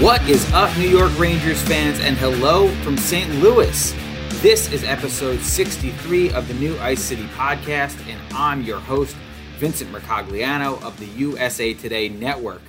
What is up, New York Rangers fans, and hello from St. Louis. This is episode 63 of the new Ice City podcast, and I'm your host, Vincent Mercogliano of the USA Today Network.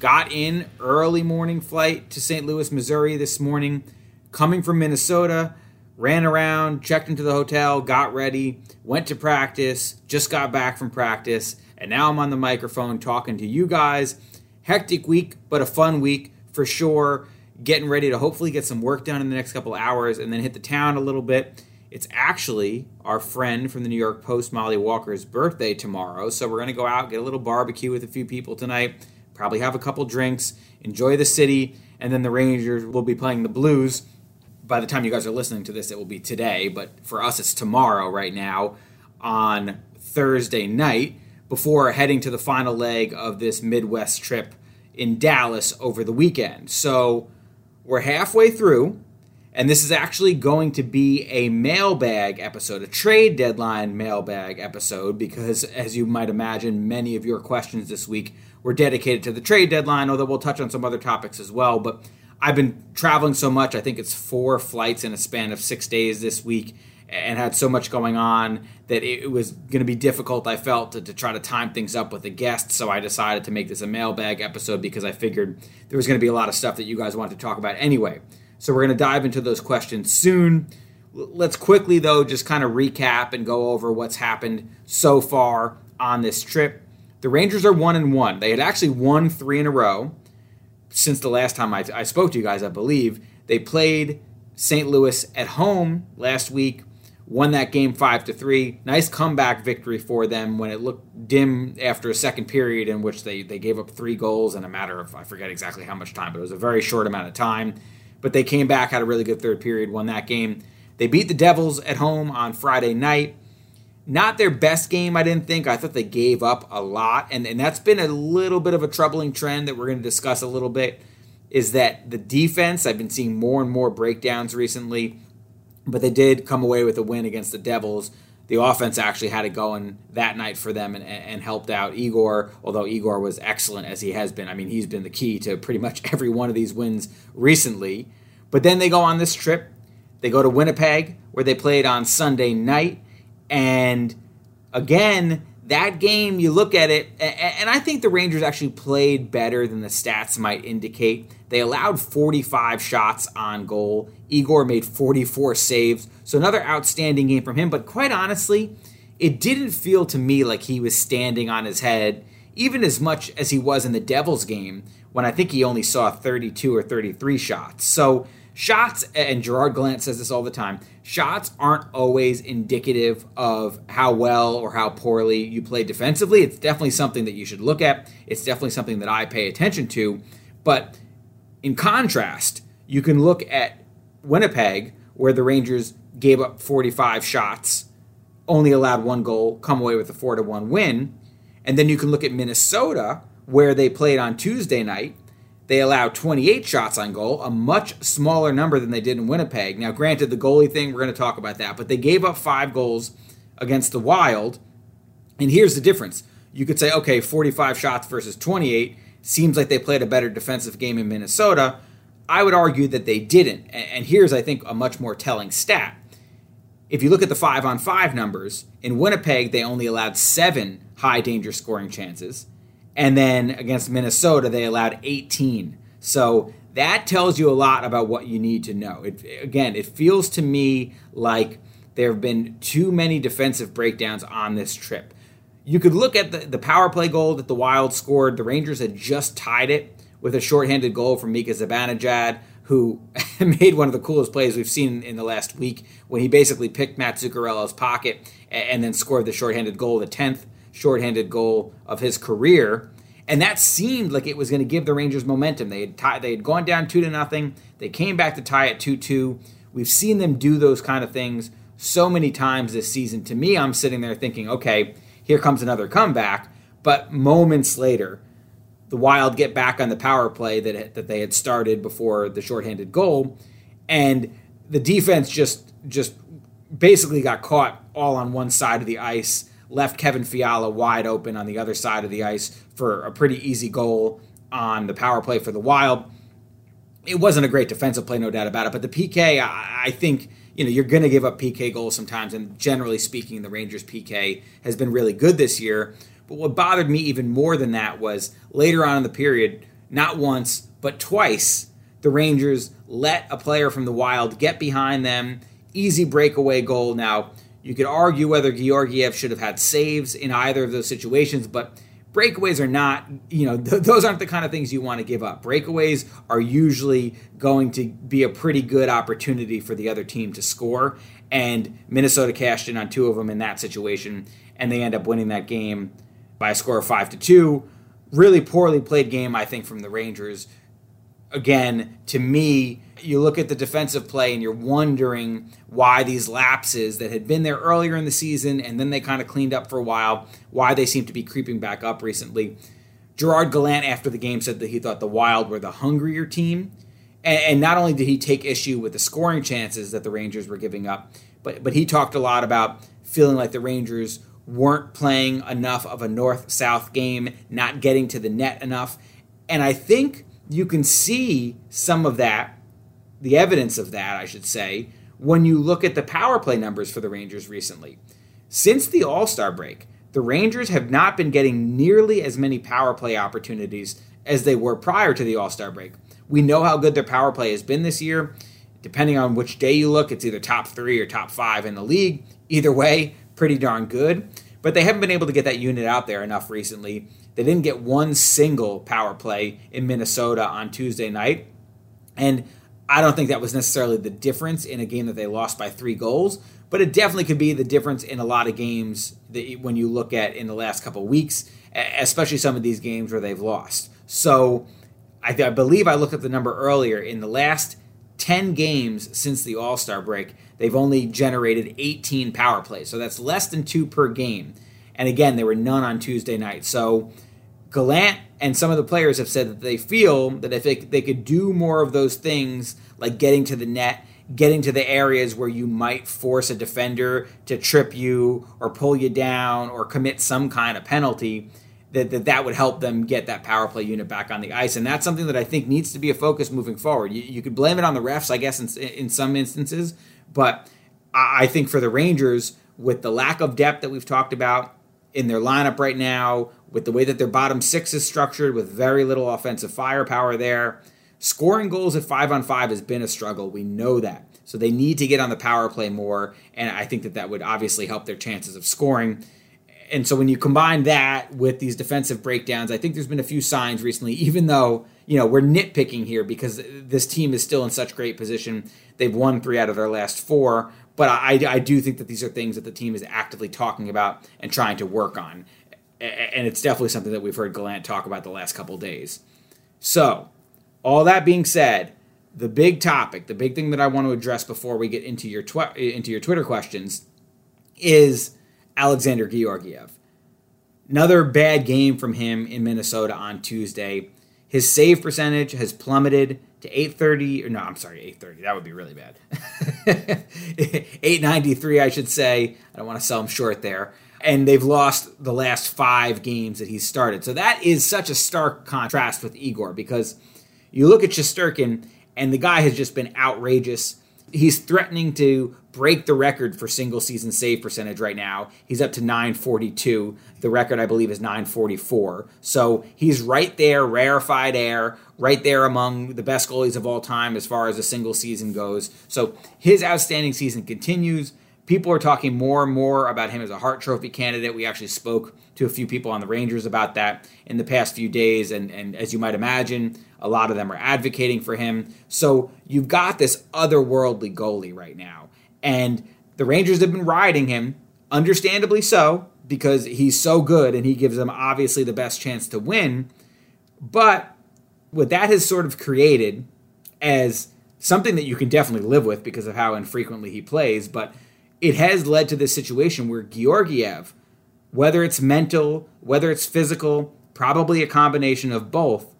Got in early morning flight to St. Louis, Missouri this morning, coming from Minnesota, ran around, checked into the hotel, got ready, went to practice, just got back from practice, and now I'm on the microphone talking to you guys. Hectic week, but a fun week for sure. Getting ready to hopefully get some work done in the next couple hours and then hit the town a little bit. It's actually our friend from the New York Post, Molly Walker's birthday tomorrow. So we're going to go out, get a little barbecue with a few people tonight, probably have a couple drinks, enjoy the city, and then the Rangers will be playing the Blues. By the time you guys are listening to this, it will be today, but for us, it's tomorrow right now on Thursday night before heading to the final leg of this Midwest trip in Dallas over the weekend. So we're halfway through, and this is actually going to be a mailbag episode, a trade deadline mailbag episode, because as you might imagine, many of your questions this week were dedicated to the trade deadline, although we'll touch on some other topics as well. But I've been traveling so much, I think it's four flights in a span of six days this week and had so much going on that it was going to be difficult, I felt, to, to, try to time things up with the guests. So I decided to make this a mailbag episode because I figured there was going to be a lot of stuff that you guys wanted to talk about anyway. So we're going to dive into those questions soon. Let's quickly, though, just kind of recap and go over what's happened so far on this trip. The Rangers are one and one. They had actually won three in a row since the last time I, I spoke to you guys, I believe. They played St. Louis at home last week won that game five to three. Nice comeback victory for them when it looked dim after a second period in which they they gave up three goals in a matter of I forget exactly how much time, but it was a very short amount of time. But they came back, had a really good third period, won that game. They beat the Devils at home on Friday night. Not their best game, I didn't think. I thought they gave up a lot, and, and that's been a little bit of a troubling trend that we're going to discuss a little bit. Is that the defense? I've been seeing more and more breakdowns recently but they did come away with a win against the Devils. The offense actually had it going that night for them and, and helped out Igor, although Igor was excellent as he has been. I mean, he's been the key to pretty much every one of these wins recently. But then they go on this trip. They go to Winnipeg, where they played on Sunday night. And again, that game, you look at it, and I think the Rangers actually played better than the stats might indicate. They allowed 45 shots on goal. Igor made 44 saves. So another outstanding game from him. But quite honestly, it didn't feel to me like he was standing on his head, even as much as he was in the Devils game, when I think he only saw 32 or 33 shots. So shots, and Gerard Gallant says this all the time, shots aren't always indicative of how well or how poorly you play defensively. It's definitely something that you should look at. It's definitely something that I pay attention to. But in contrast, you can look at Winnipeg, where the Rangers gave up 45 shots, only allowed one goal, come away with a 4 to 1 win. And then you can look at Minnesota, where they played on Tuesday night they allowed 28 shots on goal, a much smaller number than they did in Winnipeg. Now, granted, the goalie thing, we're going to talk about that, but they gave up five goals against the Wild. And here's the difference you could say, okay, 45 shots versus 28 seems like they played a better defensive game in Minnesota. I would argue that they didn't. And here's, I think, a much more telling stat. If you look at the five on five numbers, in Winnipeg, they only allowed seven high danger scoring chances. And then against Minnesota, they allowed 18. So that tells you a lot about what you need to know. It, again, it feels to me like there have been too many defensive breakdowns on this trip. You could look at the, the power play goal that the Wild scored. The Rangers had just tied it with a shorthanded goal from Mika Zibanejad. who made one of the coolest plays we've seen in the last week when he basically picked Matt Zuccarello's pocket and then scored the shorthanded goal, the 10th shorthanded goal of his career. And that seemed like it was going to give the Rangers momentum. They had tie, they had gone down two to nothing. They came back to tie at two two. We've seen them do those kind of things so many times this season. To me, I'm sitting there thinking, okay, here comes another comeback. But moments later, the Wild get back on the power play that that they had started before the shorthanded goal, and the defense just just basically got caught all on one side of the ice, left Kevin Fiala wide open on the other side of the ice for a pretty easy goal on the power play for the Wild. It wasn't a great defensive play, no doubt about it, but the PK, I, I think you know you're going to give up PK goals sometimes, and generally speaking, the Rangers PK has been really good this year. But what bothered me even more than that was later on in the period, not once, but twice, the Rangers let a player from the Wild get behind them. Easy breakaway goal. Now, you could argue whether Georgiev should have had saves in either of those situations, but breakaways are not, you know, th- those aren't the kind of things you want to give up. Breakaways are usually going to be a pretty good opportunity for the other team to score. And Minnesota cashed in on two of them in that situation, and they end up winning that game by a score of five to two. Really poorly played game, I think, from the Rangers. Again, to me, you look at the defensive play and you're wondering why these lapses that had been there earlier in the season and then they kind of cleaned up for a while, why they seem to be creeping back up recently. Gerard Gallant, after the game, said that he thought the Wild were the hungrier team. And, not only did he take issue with the scoring chances that the Rangers were giving up, but, but he talked a lot about feeling like the Rangers weren't playing enough of a north south game, not getting to the net enough. And I think you can see some of that, the evidence of that, I should say, when you look at the power play numbers for the Rangers recently. Since the All Star break, the Rangers have not been getting nearly as many power play opportunities as they were prior to the All Star break. We know how good their power play has been this year. Depending on which day you look, it's either top three or top five in the league. Either way, pretty darn good. But they haven't been able to get that unit out there enough recently. They didn't get one single power play in Minnesota on Tuesday night. And I don't think that was necessarily the difference in a game that they lost by three goals, but it definitely could be the difference in a lot of games that when you look at in the last couple weeks, especially some of these games where they've lost. So I, I believe I looked at the number earlier. In the last 10 games since the All Star break, they've only generated 18 power plays. So that's less than two per game. And again, there were none on Tuesday night. So Gallant and some of the players have said that they feel that if they, they could do more of those things, like getting to the net, getting to the areas where you might force a defender to trip you or pull you down or commit some kind of penalty, that, that that would help them get that power play unit back on the ice. And that's something that I think needs to be a focus moving forward. You, you could blame it on the refs, I guess, in, in some instances, but I think for the Rangers, with the lack of depth that we've talked about in their lineup right now, with the way that their bottom six is structured, with very little offensive firepower there, scoring goals at five on five has been a struggle. We know that. So they need to get on the power play more, and I think that that would obviously help their chances of scoring and so when you combine that with these defensive breakdowns, I think there's been a few signs recently, even though, you know, we're nitpicking here because this team is still in such great position. They've won three out of their last four. But I, I do think that these are things that the team is actively talking about and trying to work on. And it's definitely something that we've heard Gallant talk about the last couple days. So, all that being said, the big topic, the big thing that I want to address before we get into your tw- into your Twitter questions is Alexandar Georgiev. Another bad game from him in Minnesota on Tuesday. His save percentage has plummeted to 830 or no, I'm sorry, 830. That would be really bad. 893 I should say. I don't want to sell him short there. And they've lost the last 5 games that he's started. So that is such a stark contrast with Igor because you look at Shesterkin and the guy has just been outrageous he's threatening to break the record for single season save percentage right now. He's up to 942. The record, I believe, is 944. So he's right there, rarefied air, right there among the best goalies of all time as far as a single season goes. So his outstanding season continues. People are talking more and more about him as a Hart Trophy candidate. We actually spoke to a few people on the Rangers about that in the past few days, and, and as you might imagine, a lot of them are advocating for him. So you've got this otherworldly goalie right now, and the Rangers have been riding him, understandably so, because he's so good and he gives them obviously the best chance to win. But what that has sort of created as something that you can definitely live with because of how infrequently he plays, but it has led to this situation where Georgiev, whether it's mental, whether it's physical, probably a combination of both,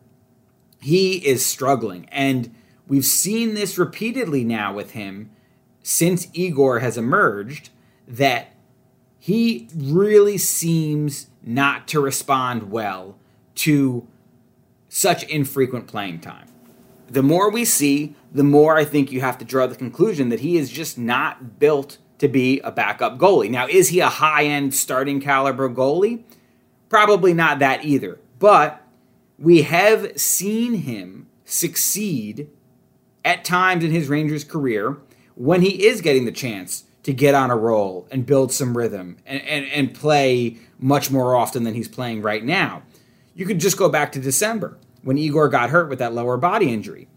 he is struggling. And we've seen this repeatedly now with him since Igor has emerged that he really seems not to respond well to such infrequent playing time. The more we see, the more I think you have to draw the conclusion that he is just not built to be a backup goalie. Now, is he a high end starting caliber goalie? Probably not that either. But we have seen him succeed at times in his Rangers career when he is getting the chance to get on a roll and build some rhythm and, and, and play much more often than he's playing right now. You could just go back to December when Igor got hurt with that lower body injury.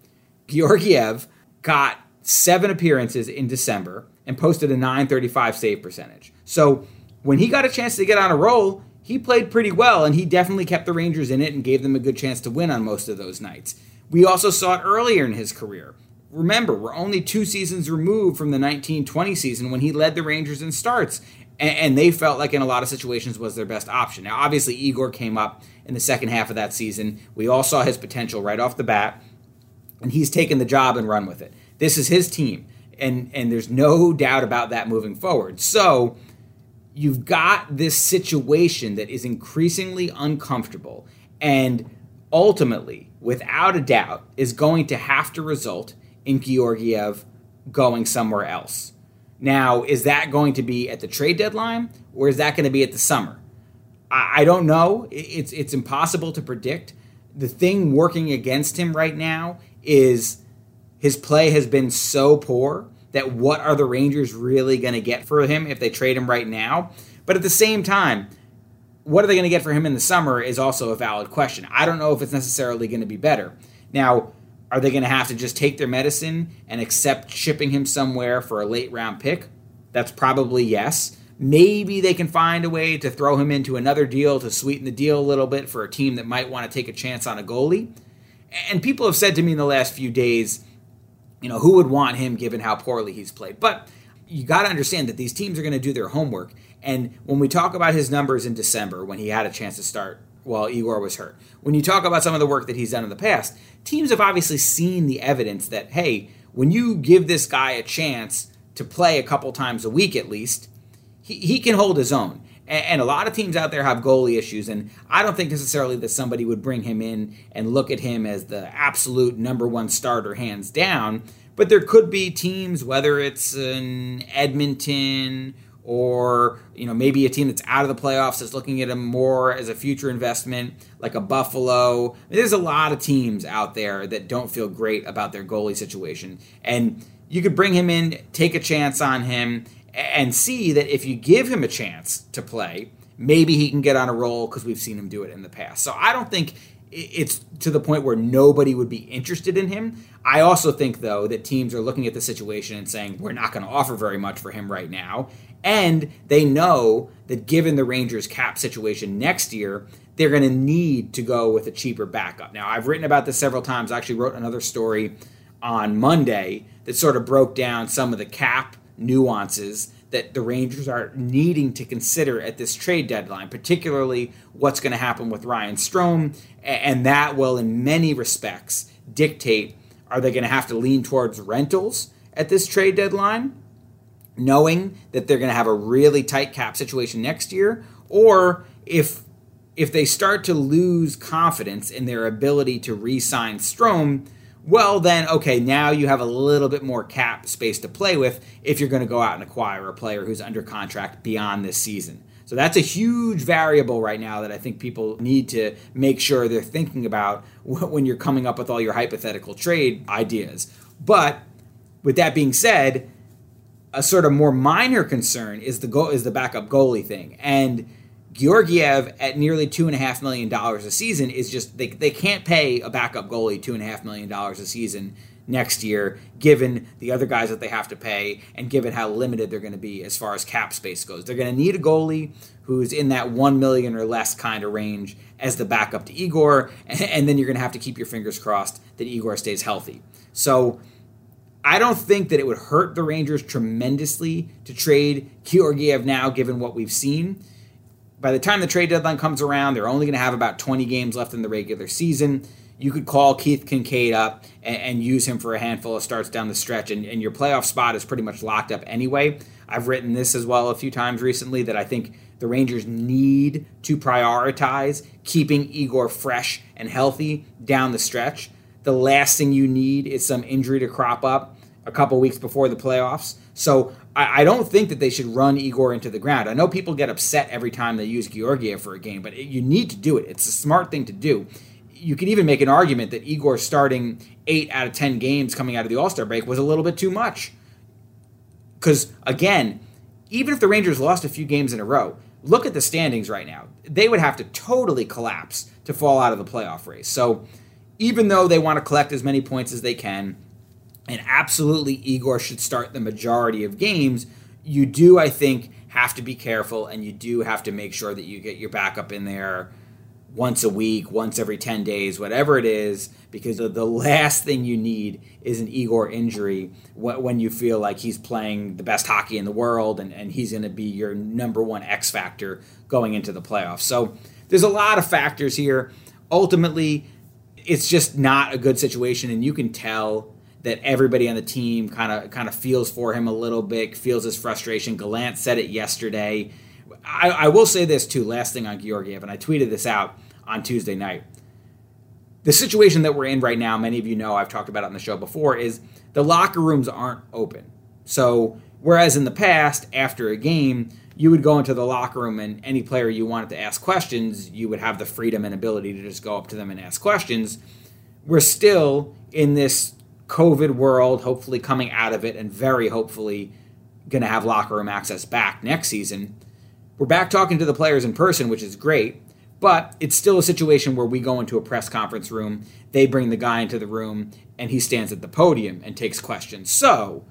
Georgiev got seven appearances in December and posted a 935 save percentage. So when he got a chance to get on a roll, he played pretty well and he definitely kept the Rangers in it and gave them a good chance to win on most of those nights. We also saw it earlier in his career remember, we're only two seasons removed from the 1920 season when he led the Rangers in starts, and, and, they felt like in a lot of situations was their best option. Now, obviously, Igor came up in the second half of that season. We all saw his potential right off the bat, and he's taken the job and run with it. This is his team, and and there's no doubt about that moving forward. So. You've got this situation that is increasingly uncomfortable and ultimately, without a doubt, is going to have to result in Georgiev going somewhere else. Now, is that going to be at the trade deadline or is that going to be at the summer? I, I don't know. It's it's impossible to predict. The thing working against him right now is his play has been so poor that what are the Rangers really going to get for him if they trade him right now? But at the same time, what are they going to get for him in the summer is also a valid question. I don't know if it's necessarily going to be better. Now, are they going to have to just take their medicine and accept shipping him somewhere for a late round pick? That's probably yes. Maybe they can find a way to throw him into another deal to sweeten the deal a little bit for a team that might want to take a chance on a goalie. And people have said to me in the last few days, you know, who would want him given how poorly he's played? But you got to understand that these teams are going to do their homework. And when we talk about his numbers in December, when he had a chance to start while Igor was hurt, when you talk about some of the work that he's done in the past, teams have obviously seen the evidence that, hey, when you give this guy a chance to play a couple times a week at least, he, he can hold his own. And, a lot of teams out there have goalie issues, and I don't think necessarily that somebody would bring him in and look at him as the absolute number one starter, hands down. But there could be teams, whether it's an Edmonton or you know maybe a team that's out of the playoffs is looking at him more as a future investment like a buffalo there's a lot of teams out there that don't feel great about their goalie situation and you could bring him in take a chance on him and see that if you give him a chance to play maybe he can get on a roll because we've seen him do it in the past so i don't think it's to the point where nobody would be interested in him. I also think, though, that teams are looking at the situation and saying, we're not going to offer very much for him right now. And they know that given the Rangers' cap situation next year, they're going to need to go with a cheaper backup. Now, I've written about this several times. I actually wrote another story on Monday that sort of broke down some of the cap nuances that the Rangers are needing to consider at this trade deadline, particularly what's going to happen with Ryan Strome. And that will, in many respects, dictate are they going to have to lean towards rentals at this trade deadline? knowing that they're going to have a really tight cap situation next year, or if if they start to lose confidence in their ability to re-sign Strome, well then okay, now you have a little bit more cap space to play with if you're going to go out and acquire a player who's under contract beyond this season. So that's a huge variable right now that I think people need to make sure they're thinking about when you're coming up with all your hypothetical trade ideas. But with that being said, a sort of more minor concern is the goal is the backup goalie thing. And Georgiev at nearly two and a half million dollars a season is just they, they can't pay a backup goalie two and a half million dollars a season next year, given the other guys that they have to pay and given how limited they're going to be as far as cap space goes. They're going to need a goalie who's in that one million or less kind of range as the backup to Igor, and then you're going to have to keep your fingers crossed that Igor stays healthy. So I don't think that it would hurt the Rangers tremendously to trade Georgiev now, given what we've seen. By the time the trade deadline comes around, they're only going to have about 20 games left in the regular season. You could call Keith Kinkaid up and, and use him for a handful of starts down the stretch, and, and your playoff spot is pretty much locked up anyway. I've written this as well a few times recently that I think the Rangers need to prioritize keeping Igor fresh and healthy down the stretch. The last thing you need is some injury to crop up a couple weeks before the playoffs. So I, I, don't think that they should run Igor into the ground. I know people get upset every time they use Georgiev for a game, but it, you need to do it. It's a smart thing to do. You could even make an argument that Igor starting eight out of 10 games coming out of the All Star break was a little bit too much. Because, again, even if the Rangers lost a few games in a row, look at the standings right now. They would have to totally collapse to fall out of the playoff race. So even though they want to collect as many points as they can, and absolutely Igor should start the majority of games, you do, I think, have to be careful and you do have to make sure that you get your backup in there once a week, once every 10 days, whatever it is, because the last thing you need is an Igor injury when you feel like he's playing the best hockey in the world and, and he's going to be your number one X factor going into the playoffs. So there's a lot of factors here. Ultimately, it's just not a good situation, and you can tell that everybody on the team kind of kind of feels for him a little bit, feels his frustration. Gallant said it yesterday. I, I will say this too. Last thing on Georgiev, and I tweeted this out on Tuesday night. The situation that we're in right now, many of you know, I've talked about it on the show before, is the locker rooms aren't open. So, whereas in the past, after a game, you would go into the locker room and any player you wanted to ask questions, you would have the freedom and ability to just go up to them and ask questions. We're still in this COVID world, hopefully coming out of it, and very hopefully going to have locker room access back next season. We're back talking to the players in person, which is great. But it's still a situation where we go into a press conference room, they bring the guy into the room, and he stands at the podium and takes questions. So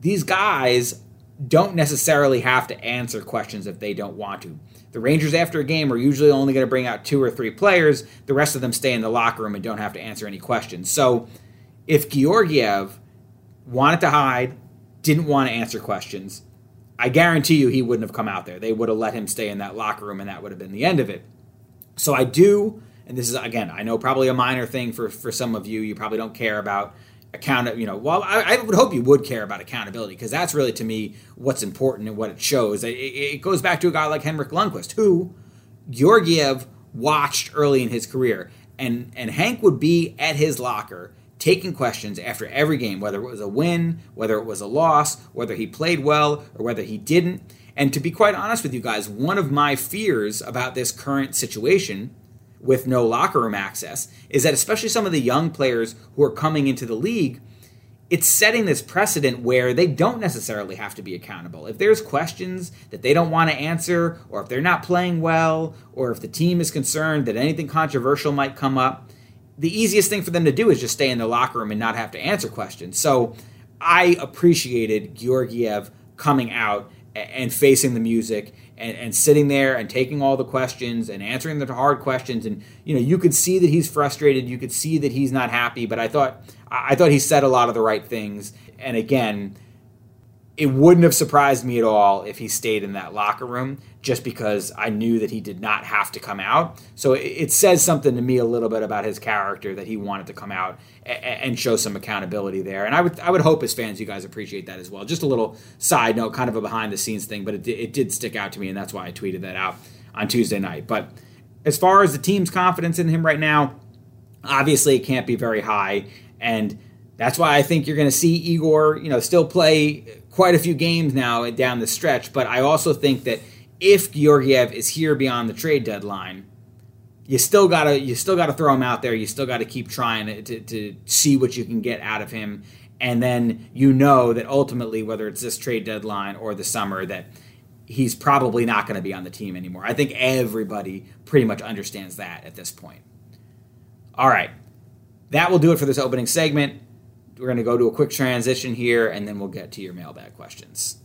these guys don't necessarily have to answer questions if they don't want to. The Rangers, after a game, are usually only going to bring out two or three players. The rest of them stay in the locker room and don't have to answer any questions. So if Georgiev wanted to hide, didn't want to answer questions, I guarantee you he wouldn't have come out there. They would have let him stay in that locker room, and that would have been the end of it. So I do, and this is again, I know probably a minor thing for for some of you. You probably don't care about account. You know, well, I, I would hope you would care about accountability because that's really to me what's important and what it shows. It, it goes back to a guy like Henrik Lundqvist, who Georgiev watched early in his career, and and Hank would be at his locker taking questions after every game, whether it was a win, whether it was a loss, whether he played well, or whether he didn't. And to be quite honest with you guys, one of my fears about this current situation with no locker room access is that, especially some of the young players who are coming into the league, it's setting this precedent where they don't necessarily have to be accountable. If there's questions that they don't want to answer, or if they're not playing well, or if the team is concerned that anything controversial might come up, the easiest thing for them to do is just stay in the locker room and not have to answer questions. So I appreciated Georgiev coming out and facing the music and, and, sitting there and taking all the questions and answering the hard questions. And you know you could see that he's frustrated. You could see that he's not happy. But i thought i thought he said a lot of the right things. And again it wouldn't have surprised me at all if he stayed in that locker room just because I knew that he did not have to come out. So it, it says something to me a little bit about his character that he wanted to come out and, and show some accountability there. And I would I would hope as fans you guys appreciate that as well. Just a little side note, kind of a behind the scenes thing, but it, it did stick out to me, and that's why I tweeted that out on Tuesday night. But as far as the team's confidence in him right now, obviously it can't be very high, and that's why I think you're going to see Igor, you know, still play quite a few games now down the stretch. But I also think that if Georgiev is here beyond the trade deadline, you still gotta you still gotta throw him out there. You still got to keep trying to, to see what you can get out of him. and then you know that ultimately, whether it's this trade deadline or the summer, that he's probably not going to be on the team anymore. I think everybody pretty much understands that at this point. All right, that will do it for this opening segment. We're going to go to a quick transition here, and then we'll get to your mailbag questions.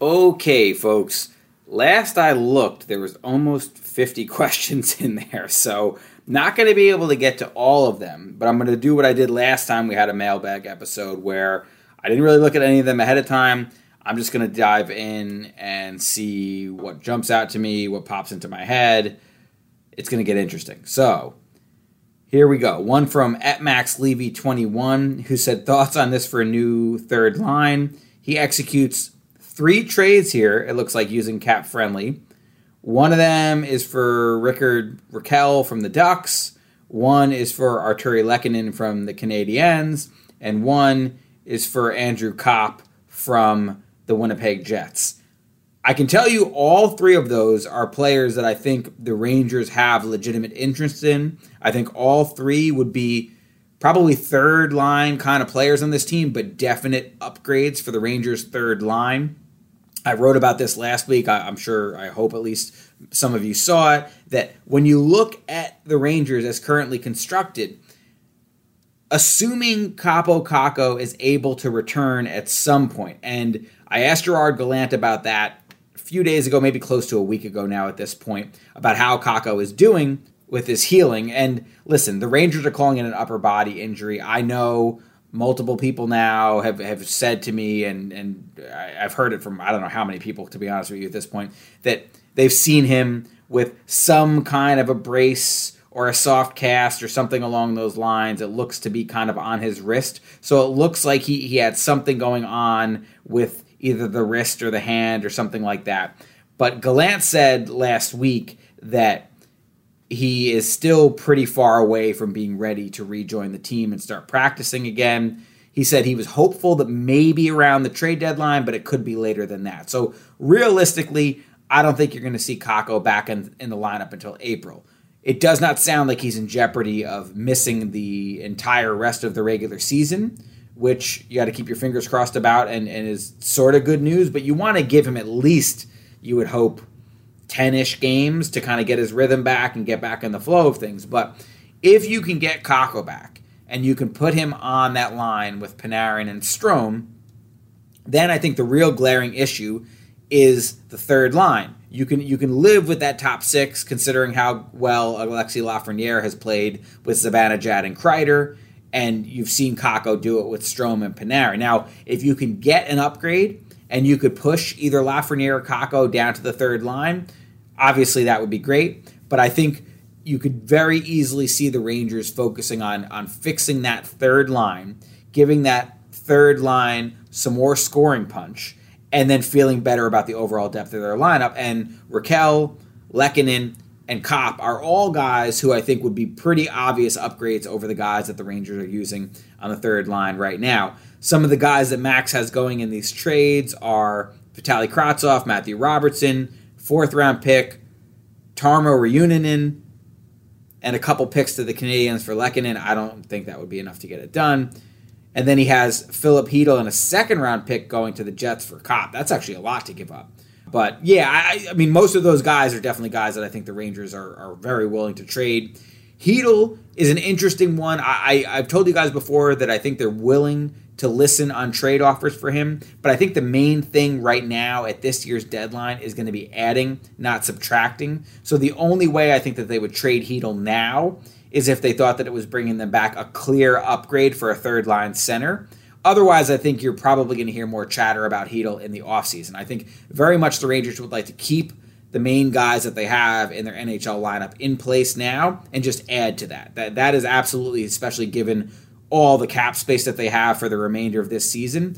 Okay, folks. Last I looked, there was almost 50 questions in there, so not going to be able to get to all of them, but I'm going to do what I did last time we had a mailbag episode where I didn't really look at any of them ahead of time. I'm just going to dive in and see what jumps out to me, what pops into my head. It's going to get interesting. So, here we go. One from at Max Levy 21 who said thoughts on this for a new third line. He executes three trades here, it looks like, using cap friendly. One of them is for Rickard Rakell from the Ducks. One is for Artturi Lehkonen from the Canadiens. And one is for Andrew Copp from the Winnipeg Jets. I can tell you all three of those are players that I think the Rangers have legitimate interest in. I think all three would be probably third line kind of players on this team, but definite upgrades for the Rangers' third line. I wrote about this last week. I, am sure, I hope at least some of you saw it. That when you look at the Rangers as currently constructed, assuming Kaapo Kakko is able to return at some point, and I asked Gerard Gallant about that few days ago, maybe close to a week ago now at this point, about how Kakko is doing with his healing. And listen, the Rangers are calling it an upper body injury. I know multiple people now have, have said to me, and, and I've heard it from I don't know how many people, to be honest with you, at this point, that they've seen him with some kind of a brace or a soft cast or something along those lines. It looks to be kind of on his wrist. So it looks like he, he had something going on with either the wrist or the hand or something like that. But Gallant said last week that he is still pretty far away from being ready to rejoin the team and start practicing again. He said he was hopeful that maybe around the trade deadline, but it could be later than that. So realistically, I don't think you're going to see Kakko back in, in the lineup until April. It does not sound like he's in jeopardy of missing the entire rest of the regular season, which you got to keep your fingers crossed about and, and is sort of good news, but you want to give him at least, you would hope, 10 ish games to kind of get his rhythm back and get back in the flow of things. But if you can get Kakko back and you can put him on that line with Panarin and Strome, then I think the real glaring issue is the third line. You can you can live with that top six, considering how well Alexi Lafreniere has played with Zibanejad and Kreider, and you've seen Kakko do it with Strome and Panarin. Now, if you can get an upgrade and you could push either Lafreniere or Kakko down to the third line, obviously that would be great. But I think you could very easily see the Rangers focusing on on fixing that third line, giving that third line some more scoring punch, and then feeling better about the overall depth of their lineup. And Rakell, Lehkonen, and Copp are all guys who I think would be pretty obvious upgrades over the guys that the Rangers are using on the third line right now. Some of the guys that Max has going in these trades are Vitali Kravtsov, Matthew Robertson, fourth round pick, Tarmo Reunanen, and a couple picks to the Canadiens for Lehkonen. I don't think that would be enough to get it done. And then he has Filip Chytil and a second round pick going to the Jets for Copp. That's actually a lot to give up. But yeah, I, I mean, most of those guys are definitely guys that I think the Rangers are, are very willing to trade. Chytil is an interesting one. I, I, I've told you guys before that I think they're willing to listen on trade offers for him. But I think the main thing right now at this year's deadline is going to be adding, not subtracting. So the only way I think that they would trade Chytil now is if they thought that it was bringing them back a clear upgrade for a third line center. Otherwise, I think you're probably going to hear more chatter about Chytil in the offseason. I think very much the Rangers would like to keep the main guys that they have in their NHL lineup in place now and just add to that. That that is absolutely especially given all the cap space that they have for the remainder of this season.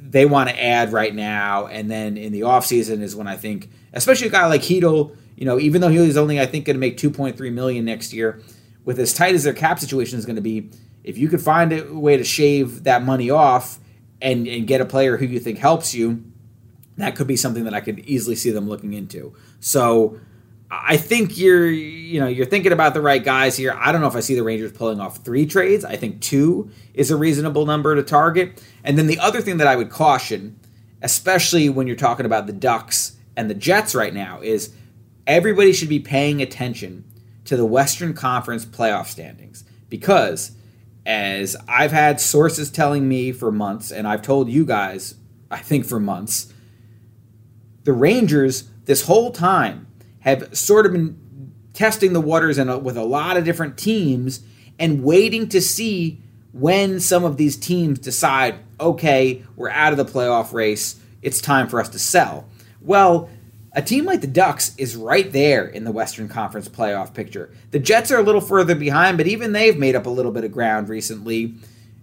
They want to add right now, and then in the offseason is when I think, especially a guy like Chytil, you know, even though he's only I think going to make 2.3 million next year, with as tight as their cap situation is going to be, if you could find a way to shave that money off and and get a player who you think helps you, that could be something that I could easily see them looking into. So I think you're you know you're thinking about the right guys here. I don't know if I see the Rangers pulling off three trades. I think two is a reasonable number to target. And then the other thing that I would caution, especially when you're talking about the Ducks and the Jets right now, is everybody should be paying attention to the Western Conference playoff standings because as I've had sources telling me for months and I've told you guys I think for months the Rangers this whole time have sort of been testing the waters and with a lot of different teams and waiting to see when some of these teams decide, okay, we're out of the playoff race, it's time for us to sell. Well, a team like the Ducks is right there in the Western Conference playoff picture. The Jets are a little further behind, but even they've made up a little bit of ground recently.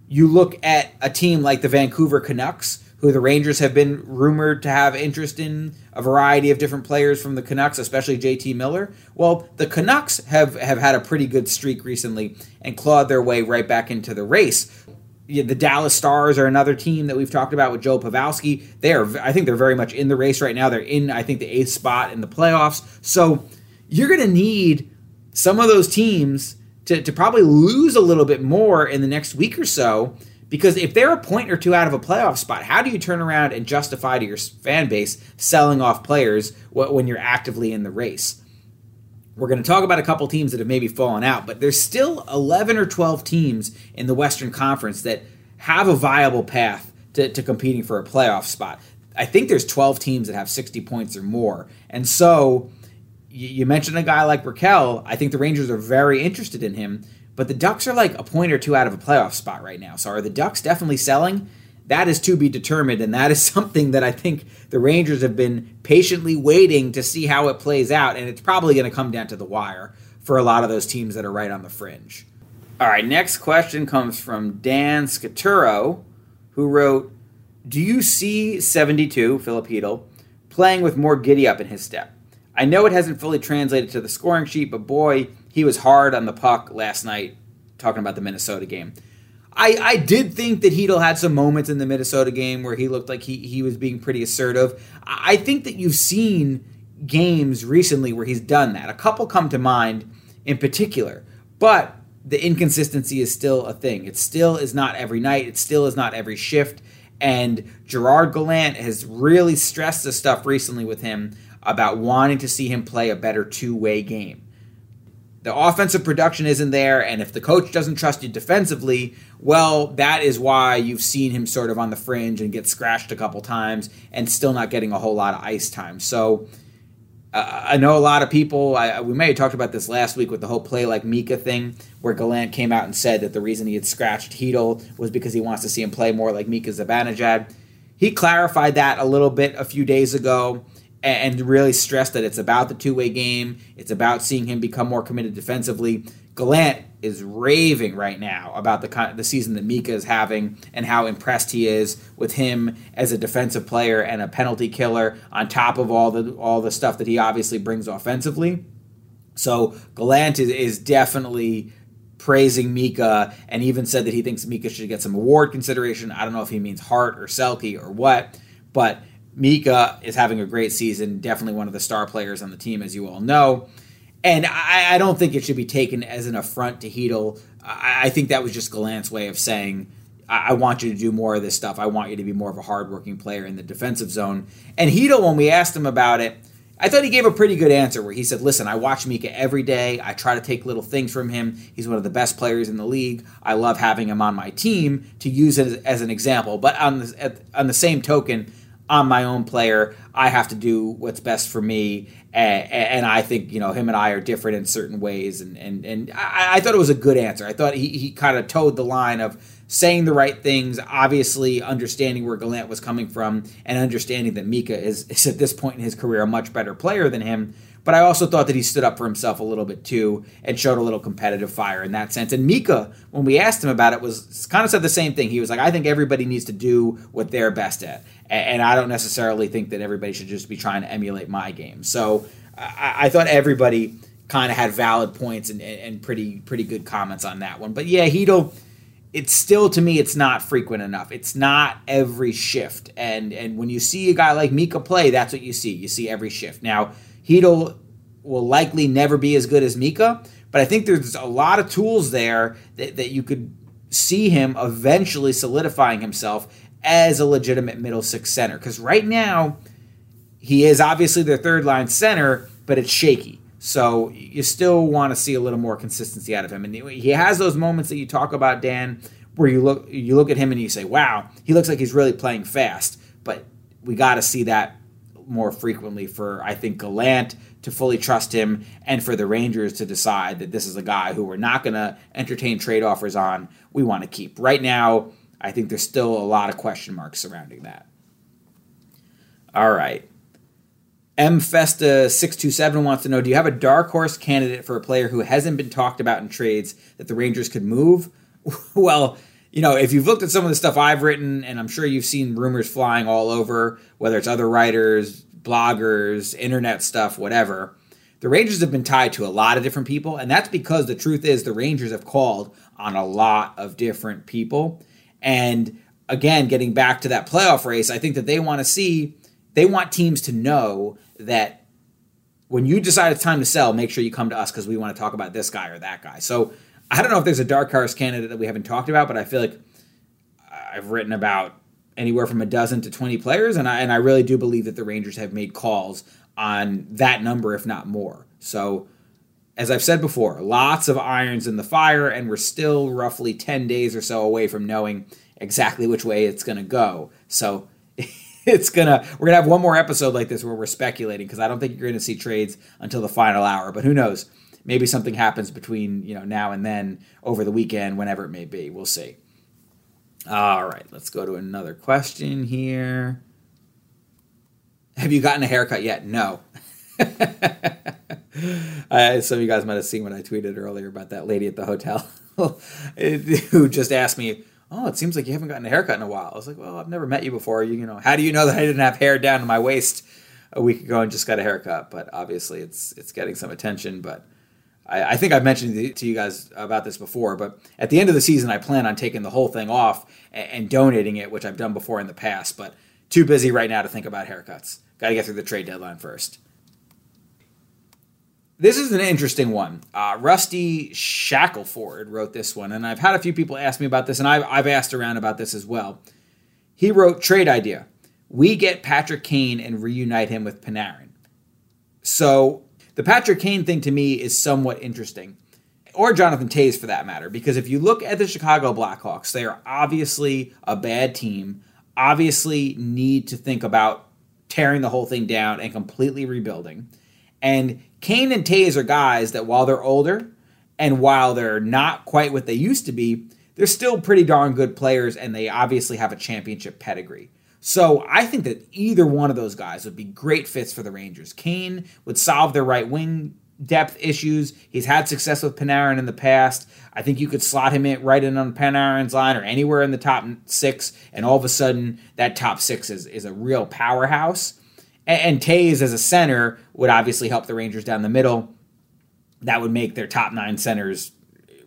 You look at a team like the Vancouver Canucks, who the Rangers have been rumored to have interest in a variety of different players from the Canucks, especially JT Miller. Well, the Canucks have, have had a pretty good streak recently and clawed their way right back into the race. The Dallas Stars are another team that we've talked about with Joe Pavelski. They are, I think, they're very much in the race right now. They're in, I think, the eighth spot in the playoffs. So you're going to need some of those teams to, to probably lose a little bit more in the next week or so because if they're a point or two out of a playoff spot, how do you turn around and justify to your fan base selling off players when you're actively in the race? We're going to talk about a couple teams that have maybe fallen out, but there's still 11 or 12 teams in the Western Conference that have a viable path to, to competing for a playoff spot. I think there's 12 teams that have 60 points or more. And so you mentioned a guy like Rakell. I think the Rangers are very interested in him but the Ducks are like a point or two out of a playoff spot right now. So are the Ducks definitely selling? That is to be determined, and that is something that I think the Rangers have been patiently waiting to see how it plays out, and it's probably going to come down to the wire for a lot of those teams that are right on the fringe. All right, next question comes from Dan Scaturo, who wrote, Do you see 72, Filip Chytil, playing with more giddy up in his step? I know it hasn't fully translated to the scoring sheet, but boy, he was hard on the puck last night, talking about the Minnesota game. I, I did think that Chytil had some moments in the Minnesota game where he looked like he, he was being pretty assertive. I think that you've seen games recently where he's done that. A couple come to mind in particular, but the inconsistency is still a thing. It still is not every night, it still is not every shift. And Gerard Gallant has really stressed the stuff recently with him about wanting to see him play a better two way game the offensive production isn't there, and if the coach doesn't trust you defensively, well, that is why you've seen him sort of on the fringe and get scratched a couple times and still not getting a whole lot of ice time. So uh, I know a lot of people, I, we may have talked about this last week with the whole play like Mika thing, where Gallant came out and said that the reason he had scratched Chytil was because he wants to see him play more like Mika Zibanejad. He clarified that a little bit a few days ago and really stress that it's about the two way game. It's about seeing him become more committed defensively. Gallant is raving right now about the the season that Mika is having and how impressed he is with him as a defensive player and a penalty killer on top of all the all the stuff that he obviously brings offensively. So Gallant is, is definitely praising Mika and even said that he thinks Mika should get some award consideration. I don't know if he means Hart or Selke or what, but Mika is having a great season, definitely one of the star players on the team, as you all know. And I, I don't think it should be taken as an affront to Chytil. I, I think that was just Gallant's way of saying, I, I want you to do more of this stuff. I want you to be more of a hardworking player in the defensive zone. And Chytil, when we asked him about it, I thought he gave a pretty good answer where he said, Listen, I watch Mika every day. I try to take little things from him. He's one of the best players in the league. I love having him on my team to use it as, as an example. But on the, on the same token, I'm my own player. I have to do what's best for me. And, and, I think, you know, him and I are different in certain ways. And, and, and I, I thought it was a good answer. I thought he, he kind of towed the line of saying the right things, obviously understanding where Gallant was coming from, and understanding that Mika is, is at this point in his career a much better player than him. But I also thought that he stood up for himself a little bit too and showed a little competitive fire in that sense. And Mika, when we asked him about it, was kind of said the same thing. He was like, I think everybody needs to do what they're best at. And I don't necessarily think that everybody should just be trying to emulate my game. So I, thought everybody kind of had valid points and, and pretty pretty good comments on that one. But yeah, Chytil it's still to me it's not frequent enough. It's not every shift. And and when you see a guy like Mika play, that's what you see. You see every shift. Now, Chytil will likely never be as good as Mika, but I think there's a lot of tools there that, that you could see him eventually solidifying himself as a legitimate middle six center. Because right now, he is obviously their third line center, but it's shaky. So you still want to see a little more consistency out of him. And he has those moments that you talk about, Dan, where you look you look at him and you say, "Wow, he looks like he's really playing fast." But we got to see that more frequently for I think Gallant to fully trust him and for the Rangers to decide that this is a guy who we're not going to entertain trade offers on. We want to keep. Right now, I think there's still a lot of question marks surrounding that. All right. M Festa six two seven wants to know: Do you have a dark horse candidate for a player who hasn't been talked about in trades that the Rangers could move? well, you know, if you've looked at some of the stuff I've written, and I'm sure you've seen rumors flying all over, whether it's other writers, bloggers, internet stuff, whatever, the Rangers have been tied to a lot of different people, and that's because the truth is the Rangers have called on a lot of different people. And again, getting back to that playoff race, I think that they want to see, they want teams to know that when you decide it's time to sell, make sure you come to us because we want to talk about this guy or that guy. So I don't know if there's a dark horse candidate that we haven't talked about, but I feel like I've written about anywhere from a dozen to 20 players, and I and I really do believe that the Rangers have made calls on that number, if not more. So, as I've said before, lots of irons in the fire, and we're still roughly 10 days or so away from knowing exactly which way it's going to go. So. it's gonna we're gonna have one more episode like this where we're speculating because I don't think you're gonna see trades until the final hour. But who knows? Maybe something happens between you know now and then over the weekend, whenever it may be. We'll see. All right, let's go to another question here. Have you gotten a haircut yet? No. uh, some of you guys might have seen what I tweeted earlier about that lady at the hotel who just asked me, "Oh, it seems like you haven't gotten a haircut in a while." I was like, "Well, I've never met you before. You, you know, how do you know that I didn't have hair down to my waist a week ago and just got a haircut?" But obviously, it's it's getting some attention. But I, I think I've mentioned to you guys about this before, but at the end of the season, I plan on taking the whole thing off and, and donating it, which I've done before in the past. But too busy right now to think about haircuts. Got to get through the trade deadline first. This is an interesting one. Uh, Rusty Shackleford wrote this one, and I've had a few people ask me about this, and I've, I've asked around about this as well. He wrote trade idea. We get Patrick Kane and reunite him with Panarin. So the Patrick Kane thing to me is somewhat interesting, or Jonathan Toews for that matter, because if you look at the Chicago Blackhawks, they are obviously a bad team, obviously need to think about tearing the whole thing down and completely rebuilding. And Kane and Toews are guys that while they're older and while they're not quite what they used to be, they're still pretty darn good players and they obviously have a championship pedigree. So I think that either one of those guys would be great fits for the Rangers. Kane would solve their right wing depth issues. He's had success with Panarin in the past. I think you could slot him in right in on Panarin's line or anywhere in the top six, and all of a sudden that top six is, is a real powerhouse. And, and Toews as a center would obviously help the Rangers down the middle. That would make their top nine centers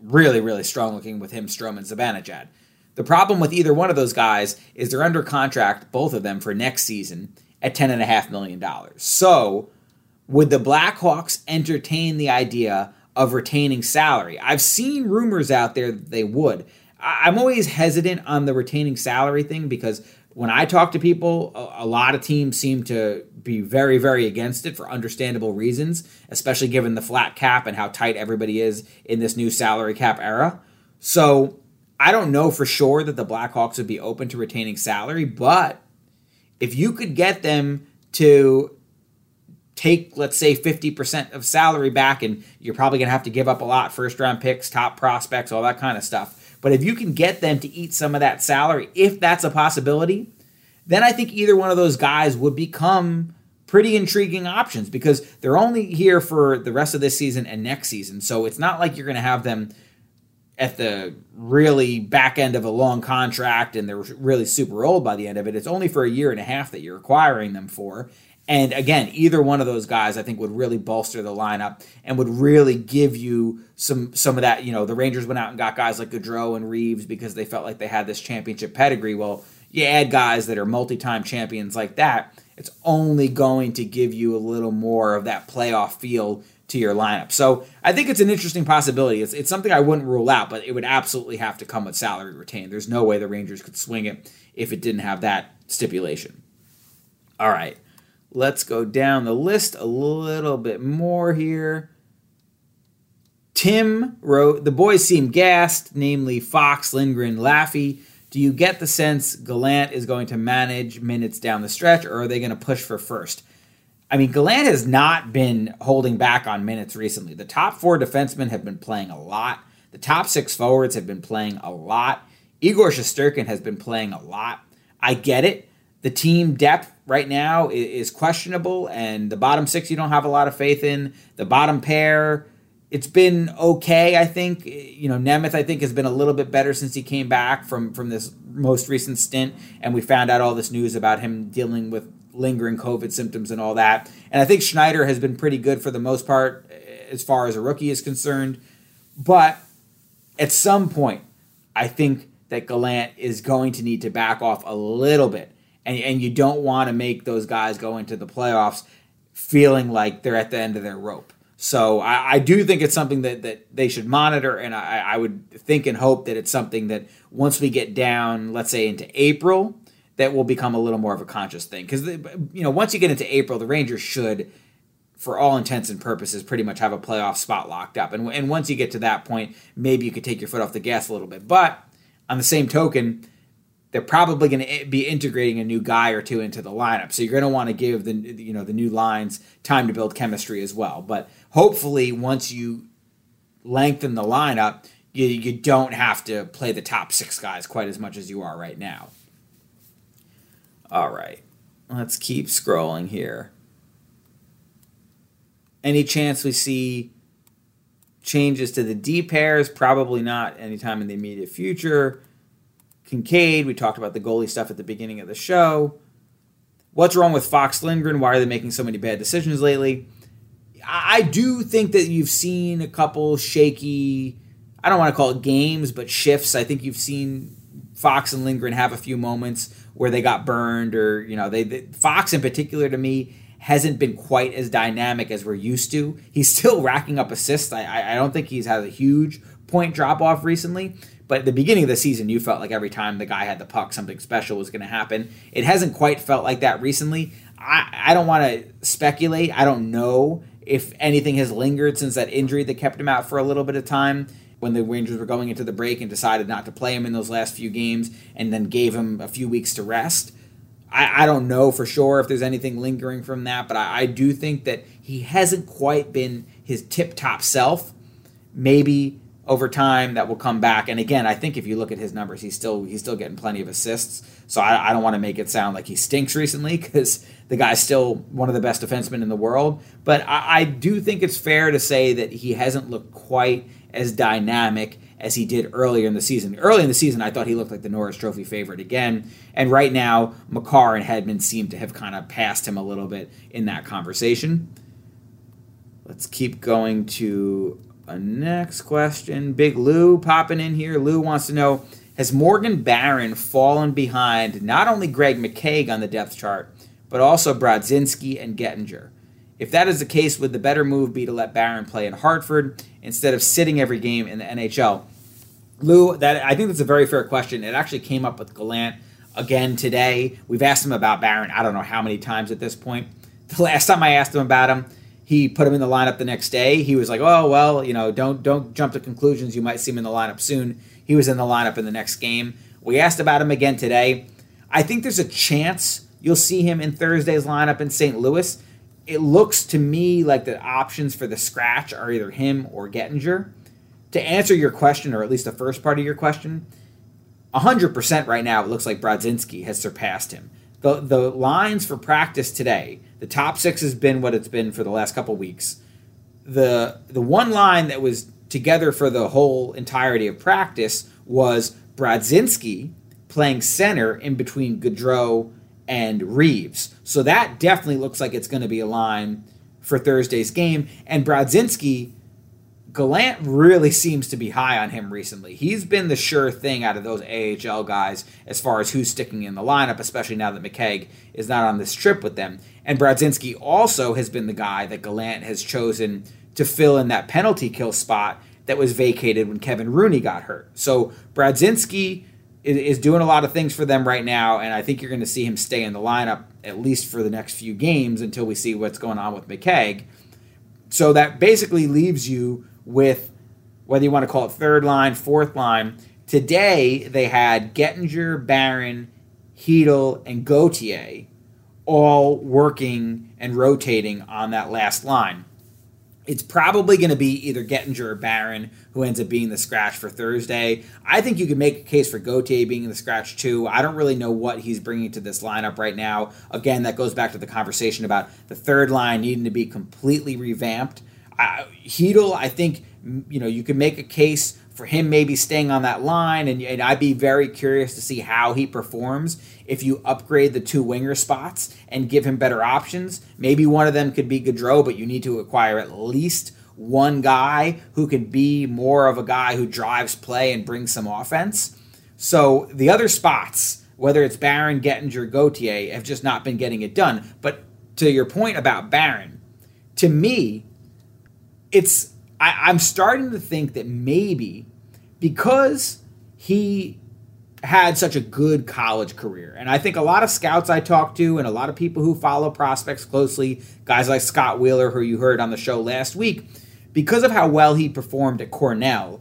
really, really strong looking with him, Strome, and Zibanejad. The problem with either one of those guys is they're under contract, both of them, for next season at $10.5 million. So, would the Blackhawks entertain the idea of retaining salary? I've seen rumors out there that they would. I'm always hesitant on the retaining salary thing because when I talk to people, a, lot of teams seem to be very, very against it for understandable reasons, especially given the flat cap and how tight everybody is in this new salary cap era. So I don't know for sure that the Blackhawks would be open to retaining salary, but if you could get them to take, let's say, 50% of salary back, and you're probably going to have to give up a lot first round picks, top prospects, all that kind of stuff. But if you can get them to eat some of that salary, if that's a possibility, then I think either one of those guys would become pretty intriguing options because they're only here for the rest of this season and next season. So it's not like you're going to have them at the really back end of a long contract and they're really super old by the end of it. It's only for a year and a half that you're acquiring them for. And again, either one of those guys I think would really bolster the lineup and would really give you some some of that, you know, the Rangers went out and got guys like Goodrow and Reaves because they felt like they had this championship pedigree. Well, you add guys that are multi-time champions like that, it's only going to give you a little more of that playoff feel to your lineup. So I think it's an interesting possibility. It's, it's something I wouldn't rule out, but it would absolutely have to come with salary retained. There's no way the Rangers could swing it if it didn't have that stipulation. All right, let's go down the list a little bit more here. Tim wrote, The boys seem gassed, namely Fox, Lindgren, Laffey. Do you get the sense Gallant is going to manage minutes down the stretch, or are they going to push for first? I mean, Gallant has not been holding back on minutes recently. The top four defensemen have been playing a lot. The top six forwards have been playing a lot. Igor Shesterkin has been playing a lot. I get it. The team depth right now is questionable, and the bottom six you don't have a lot of faith in. The bottom pair, it's been okay. I think you know Nemeth. I think has been a little bit better since he came back from from this most recent stint, and we found out all this news about him dealing with lingering COVID symptoms and all that. And I think Schneider has been pretty good for the most part eh, as far as a rookie is concerned. But at some point, I think that Gallant is going to need to back off a little bit. And, and you don't want to make those guys go into the playoffs feeling like they're at the end of their rope. So I, I do think it's something that, that they should monitor, and I, I would think and hope that it's something that once we get down, let's say into April, that will become a little more of a conscious thing. Because you know, once you get into April, the Rangers should, for all intents and purposes, pretty much have a playoff spot locked up. And and once you get to that point, maybe you could take your foot off the gas a little bit. But on the same token, they're probably going to eh, be integrating a new guy or two into the lineup. So you're going to want to give the you know the new lines time to build chemistry as well. But hopefully, once you lengthen the lineup, you, you don't have to play the top six guys quite as much as you are right now. All right, let's keep scrolling here. Any chance we see changes to the D pairs? Probably not anytime in the immediate future. Kinkaid, we talked about the goalie stuff at the beginning of the show. What's wrong with Fox Lindgren? Why are they making so many bad decisions lately? I do think that you've seen a couple shaky, I don't want to call it games, but shifts. I think you've seen Fox and Lindgren have a few moments where they got burned, or, you know, they, they Fox in particular to me hasn't been quite as dynamic as we're used to. He's still racking up assists. I, I don't think he's had a huge point drop off recently, but at the beginning of the season, you felt like every time the guy had the puck, something special was going to happen. It hasn't quite felt like that recently. I, I don't want to speculate. I don't know if anything has lingered since that injury that kept him out for a little bit of time when the Rangers were going into the break and decided not to play him in those last few games and then gave him a few weeks to rest. I, I don't know for sure if there's anything lingering from that, but I, I do think that he hasn't quite been his tip top self. Maybe over time that will come back. And again, I think if you look at his numbers, he's still he's still getting plenty of assists. So I, I don't want to make it sound like he stinks recently because the guy's still one of the best defensemen in the world. But I, I do think it's fair to say that he hasn't looked quite as dynamic as he did earlier in the season. Early in the season, I thought he looked like the Norris Trophy favorite again. And right now, Makar and Hedman seem to have kind of passed him a little bit in that conversation. Let's keep going to a next question. Big Lou popping in here. Lou wants to know Has Morgan Barron fallen behind not only Greg McKegg on the depth chart, but also Brodzinski and Gettinger? If that is the case, would the better move be to let Barron play in Hartford instead of sitting every game in the NHL? Lou, that I think that's a very fair question. It actually came up with Gallant again today. We've asked him about Barron, I don't know how many times at this point. The last time I asked him about him, he put him in the lineup the next day. He was like, "Oh well, you know, don't don't jump to conclusions. You might see him in the lineup soon." He was in the lineup in the next game. We asked about him again today. I think there's a chance you'll see him in Thursday's lineup in St. Louis. It looks to me like the options for the scratch are either him or Gettinger. To answer your question, or at least the first part of your question, 100% right now, it looks like Brodzinski has surpassed him. The, the lines for practice today the top six has been what it's been for the last couple weeks. The the one line that was together for the whole entirety of practice was Brodzinski playing center in between Goodrow and Reaves. So that definitely looks like it's going to be a line for Thursday's game. And Brodzinski Gallant really seems to be high on him recently. He's been the sure thing out of those AHL guys as far as who's sticking in the lineup, especially now that McKegg is not on this trip with them. And Brodzinski also has been the guy that Gallant has chosen to fill in that penalty kill spot that was vacated when Kevin Rooney got hurt. So Brodzinski is doing a lot of things for them right now, and I think you're going to see him stay in the lineup at least for the next few games until we see what's going on with McKegg. So that basically leaves you with whether you want to call it third line, fourth line. Today they had Gettinger, Barron, Chytil, and Gauthier all working and rotating on that last line. It's probably going to be either Gettinger or Barron who ends up being the scratch for Thursday. I think you could make a case for Gauthier being the scratch too. I don't really know what he's bringing to this lineup right now. Again, that goes back to the conversation about the third line needing to be completely revamped. Chytil, I think you know you could make a case for him maybe staying on that line, and, and, I'd be very curious to see how he performs if you upgrade the two winger spots and give him better options. Maybe one of them could be Goodrow, but you need to acquire at least one guy who can be more of a guy who drives play and brings some offense. So the other spots, whether it's Barron, Gettinger, Gauthier, have just not been getting it done. But to your point about Barron, to me, it's I, I'm starting to think that maybe because he had such a good college career. And I think a lot of scouts I talk to and a lot of people who follow prospects closely, guys like Scott Wheeler, who you heard on the show last week, because of how well he performed at Cornell,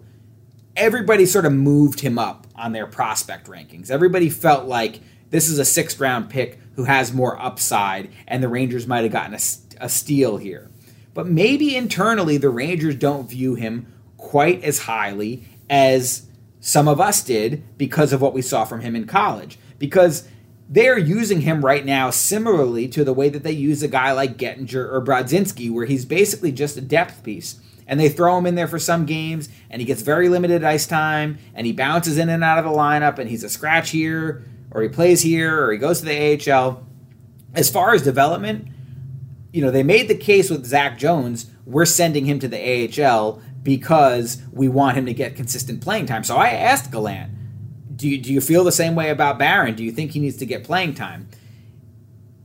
everybody sort of moved him up on their prospect rankings. Everybody felt like this is a sixth round pick who has more upside, and the Rangers might have gotten a, a steal here. But maybe internally, the Rangers don't view him quite as highly as some of us did because of what we saw from him in college. Because they're using him right now similarly to the way that they use a guy like Gettinger or Brodzinski, where he's basically just a depth piece. And they throw him in there for some games, and he gets very limited ice time, and he bounces in and out of the lineup, and he's a scratch here, or he plays here, or he goes to the AHL. As far as development, you know, they made the case with Zach Jones, we're sending him to the AHL because we want him to get consistent playing time. So I asked Gallant, do you, do you feel the same way about Barron? Do you think he needs to get playing time?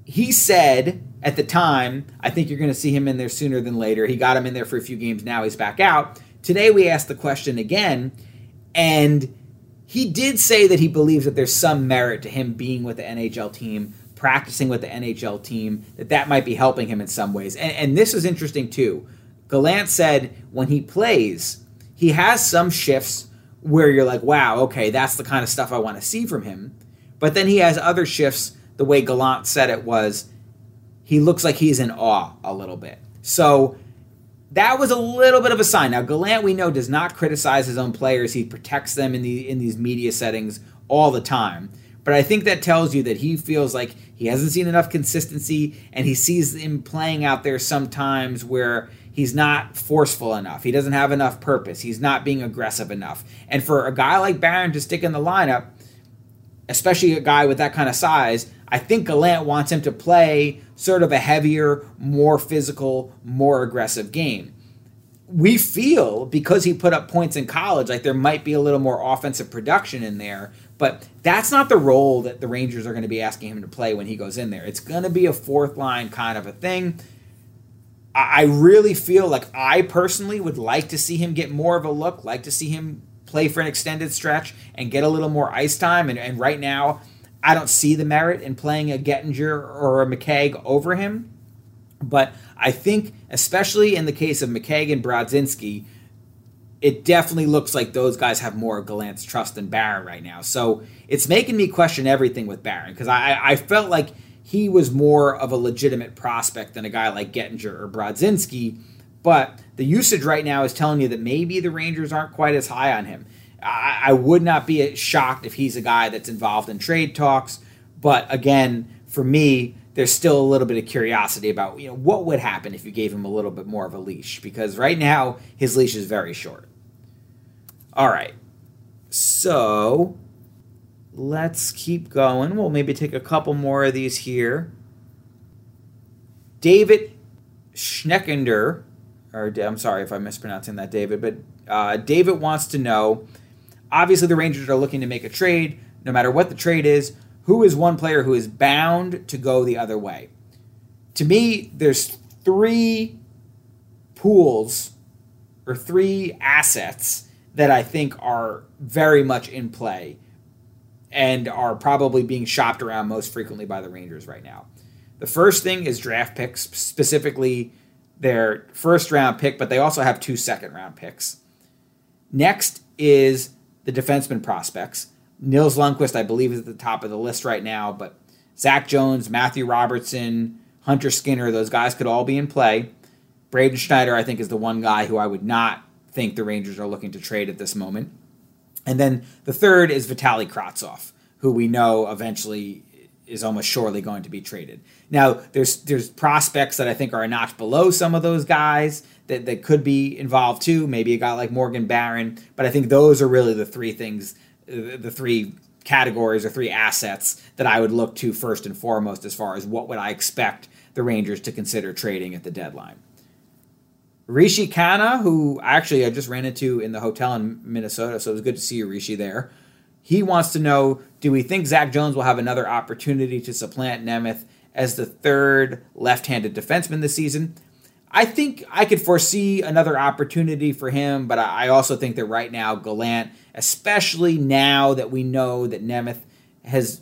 He said at the time, I think you're going to see him in there sooner than later. He got him in there for a few games. Now he's back out. Today we asked the question again, and he did say that he believes that there's some merit to him being with the NHL team, practicing with the NHL team, that that might be helping him in some ways. And, and this is interesting too. Gallant said when he plays, he has some shifts where you're like, wow, okay, that's the kind of stuff I want to see from him. But then he has other shifts. The way Gallant said it was, he looks like he's in awe a little bit. So that was a little bit of a sign. Now Gallant, we know, does not criticize his own players. He protects them in the in these media settings all the time. But I think that tells you that he feels like he hasn't seen enough consistency, and he sees him playing out there sometimes where he's not forceful enough. He doesn't have enough purpose. He's not being aggressive enough. And for a guy like Barron to stick in the lineup, especially a guy with that kind of size, I think Gallant wants him to play sort of a heavier, more physical, more aggressive game. We feel because he put up points in college, like there might be a little more offensive production in there, but that's not the role that the Rangers are going to be asking him to play when he goes in there. It's going to be a fourth line kind of a thing. I really feel like I personally would like to see him get more of a look, like to see him play for an extended stretch and get a little more ice time. And, and right now, I don't see the merit in playing a Gettinger or a McKegg over him. But I think, especially in the case of McKegg and Brodzinski, it definitely looks like those guys have more Gallant's trust than Barron right now. So it's making me question everything with Barron because I, I felt like he was more of a legitimate prospect than a guy like Gettinger or Brodzinski. But the usage right now is telling you that maybe the Rangers aren't quite as high on him. I, I would not be shocked if he's a guy that's involved in trade talks. But again, for me, there's still a little bit of curiosity about you know what would happen if you gave him a little bit more of a leash because right now his leash is very short. All right. So Let's keep going. We'll maybe take a couple more of these here. David Schneckender, or I'm sorry if I'm mispronouncing that, David, but uh, David wants to know. Obviously, the Rangers are looking to make a trade. No matter what the trade is, who is one player who is bound to go the other way? To me, there's three pools or three assets that I think are very much in play and are probably being shopped around most frequently by the Rangers right now. The first thing is draft picks, specifically their first round pick, but they also have two second round picks. Next is the defenseman prospects. Nils Lundkvist, I believe, is at the top of the list right now, but Zach Jones, Matthew Robertson, Hunter Skinner, those guys could all be in play. Braden Schneider, I think, is the one guy who I would not think the Rangers are looking to trade at this moment. And then the third is Vitali Kravtsov, who we know eventually is almost surely going to be traded. Now, there's there's prospects that I think are a notch below some of those guys that, that could be involved too. Maybe a guy like Morgan Barron, but I think those are really the three things, the three categories or three assets that I would look to first and foremost as far as what would I expect the Rangers to consider trading at the deadline. Rishi Kana, who actually I just ran into in the hotel in Minnesota, so it was good to see you, Rishi, there. He wants to know do we think Zach Jones will have another opportunity to supplant Nemeth as the third left handed defenseman this season? I think I could foresee another opportunity for him, but I also think that right now, Gallant, especially now that we know that Nemeth has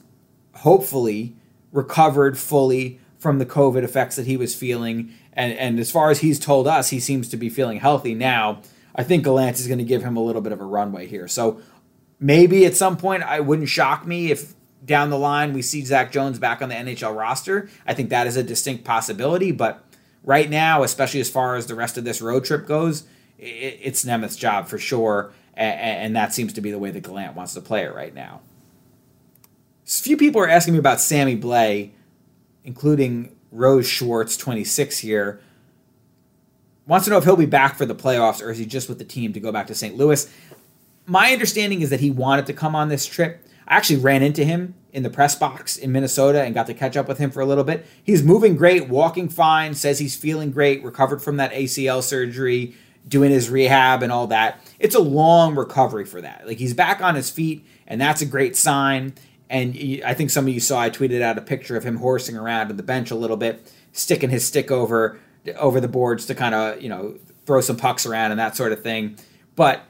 hopefully recovered fully from the COVID effects that he was feeling and and as far as he's told us, he seems to be feeling healthy now. I think Gallant is going to give him a little bit of a runway here. So maybe at some point, I wouldn't shock me if down the line we see Zach Jones back on the NHL roster. I think that is a distinct possibility. But right now, especially as far as the rest of this road trip goes, it's Nemeth's job for sure. And that seems to be the way that Gallant wants to play it right now. A few people are asking me about Sammy Blais, including Rose Schwartz, 26 here, wants to know if he'll be back for the playoffs or is he just with the team to go back to St. Louis. My understanding is that he wanted to come on this trip. I actually ran into him in the press box in Minnesota and got to catch up with him for a little bit. He's moving great, walking fine, says he's feeling great, recovered from that ACL surgery, doing his rehab and all that. It's a long recovery for that. Like he's back on his feet, and that's a great sign. And I think some of you saw I tweeted out a picture of him horsing around on the bench a little bit, sticking his stick over over the boards to kind of you know throw some pucks around and that sort of thing. But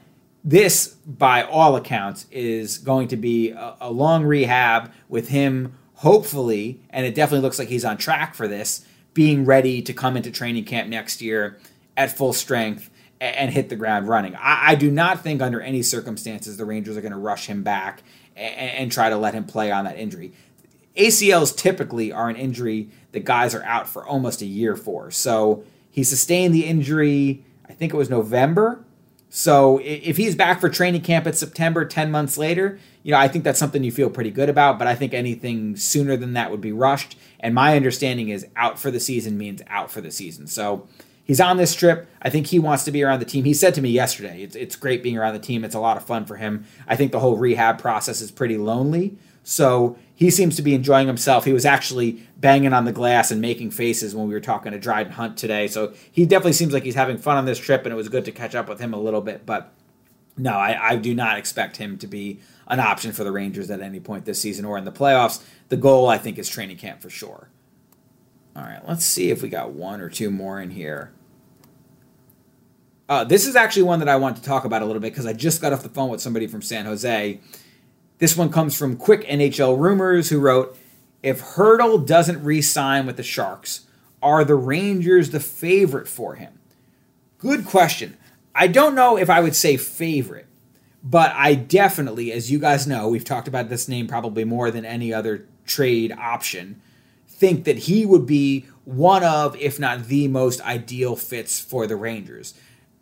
this, by all accounts, is going to be a, a long rehab with him, hopefully, and it definitely looks like he's on track for this, being ready to come into training camp next year at full strength and hit the ground running. I, I, do not think under any circumstances the Rangers are going to rush him back and, and, try to let him play on that injury. ACLs typically are an injury that guys are out for almost a year for. So he sustained the injury, I think it was November. So if he's back for training camp at September, 10 months later, you know, I think that's something you feel pretty good about, but I think anything sooner than that would be rushed. And my understanding is out for the season means out for the season. So he's on this trip. I think he wants to be around the team. He said to me yesterday, it's, it's great being around the team. It's a lot of fun for him. I think the whole rehab process is pretty lonely. So he seems to be enjoying himself. He was actually banging on the glass and making faces when we were talking to Dryden Hunt today. So he definitely seems like he's having fun on this trip, and it was good to catch up with him a little bit. But no, I, I do not expect him to be an option for the Rangers at any point this season or in the playoffs. The goal, I think, is training camp for sure. All right, let's see if we got one or two more in here. Uh, this is actually one that I want to talk about a little bit because I just got off the phone with somebody from San Jose. This one comes from Quick NHL Rumors, who wrote If Hertl doesn't re sign with the Sharks, are the Rangers the favorite for him? Good question. I don't know if I would say favorite, but I definitely, as you guys know, we've talked about this name probably more than any other trade option, think that he would be one of, if not the most ideal fits for the Rangers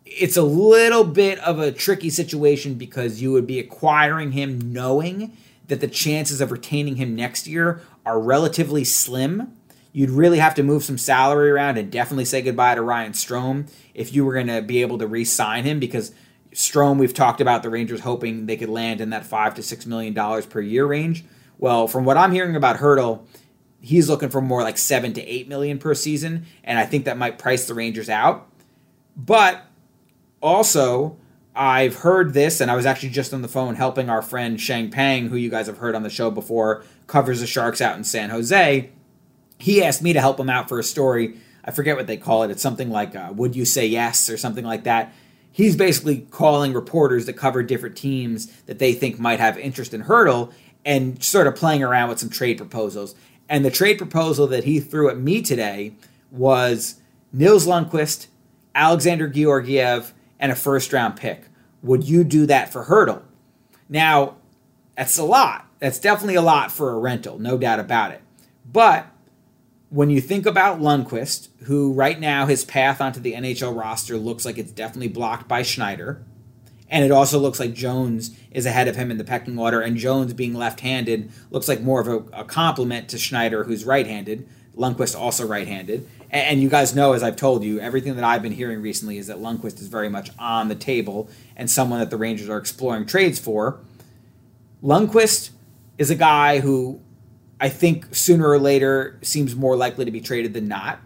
it's a little bit of a tricky situation because you would be acquiring him knowing that the chances of retaining him next year are relatively slim. You'd really have to move some salary around and definitely say goodbye to Ryan Strome if you were going to be able to re-sign him because Strome, we've talked about the Rangers hoping they could land in that five to six million dollars per year range. Well, from what I'm hearing about Hertl, he's looking for more like seven to eight million per season, and I think that might price the Rangers out But also, I've heard this, and I was actually just on the phone helping our friend Sheng Peng, who you guys have heard on the show before, covers the Sharks out in San Jose. He asked me to help him out for a story. I forget what they call it. It's something like uh, "Would You Say Yes" or something like that. He's basically calling reporters that cover different teams that they think might have interest in Hertl, and sort of playing around with some trade proposals. And the trade proposal that he threw at me today was Nils Lundkvist, Alexandar Georgiev, and a first round pick. Would you do that for Hertl? Now, that's a lot. That's definitely a lot for a rental, no doubt about it. But when you think about Lundkvist, who right now his path onto the NHL roster looks like it's definitely blocked by Schneider, and it also looks like Jones is ahead of him in the pecking order, and Jones being left handed looks like more of a, a compliment to Schneider, who's right handed. Lundkvist also right handed. And, and you guys know, as I've told you, everything that I've been hearing recently is that Lundkvist is very much on the table and someone that the Rangers are exploring trades for. Lundkvist is a guy who I think sooner or later seems more likely to be traded than not.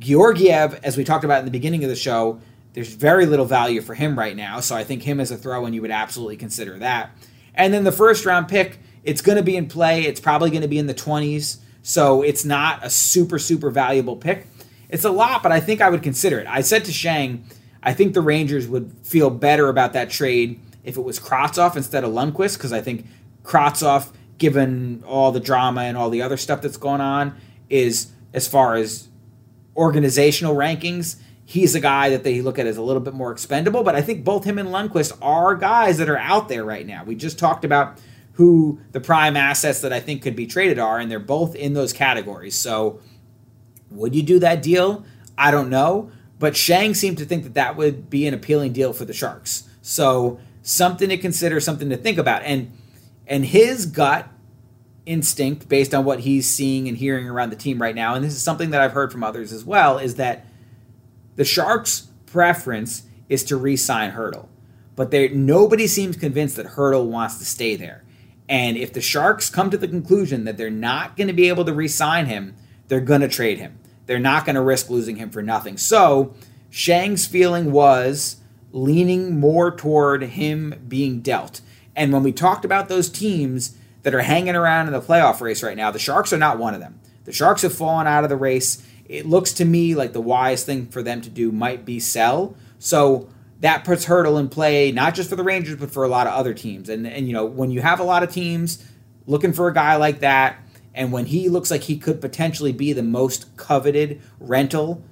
Georgiev, as we talked about in the beginning of the show, there's very little value for him right now. So I think him as a throw in, you would absolutely consider that. And then the first round pick, it's going to be in play. It's probably going to be in the 20s. So it's not a super, super valuable pick. It's a lot, but I think I would consider it. I said to Sheng, I think the Rangers would feel better about that trade if it was Kravtsov instead of Lundkvist, because I think Kravtsov, given all the drama and all the other stuff that's going on, is as far as organizational rankings, he's a guy that they look at as a little bit more expendable. But I think both him and Lundkvist are guys that are out there right now. We just talked about who the prime assets that I think could be traded are, and they're both in those categories. So, would you do that deal? I don't know. But Sheng seemed to think that that would be an appealing deal for the Sharks. So, something to consider, something to think about. And and his gut instinct based on what he's seeing and hearing around the team right now, and this is something that I've heard from others as well, is that the Sharks' preference is to re-sign Hertl. But there nobody seems convinced that Hertl wants to stay there. And if the Sharks come to the conclusion that they're not going to be able to re sign him, they're going to trade him. They're not going to risk losing him for nothing. So Sheng's feeling was leaning more toward him being dealt. And when we talked about those teams that are hanging around in the playoff race right now, the Sharks are not one of them. The Sharks have fallen out of the race. It looks to me like the wise thing for them to do might be sell. So that puts Hertl in play, not just for the Rangers, but for a lot of other teams. And and you know, when you have a lot of teams looking for a guy like that, and when he looks like he could potentially be the most coveted rental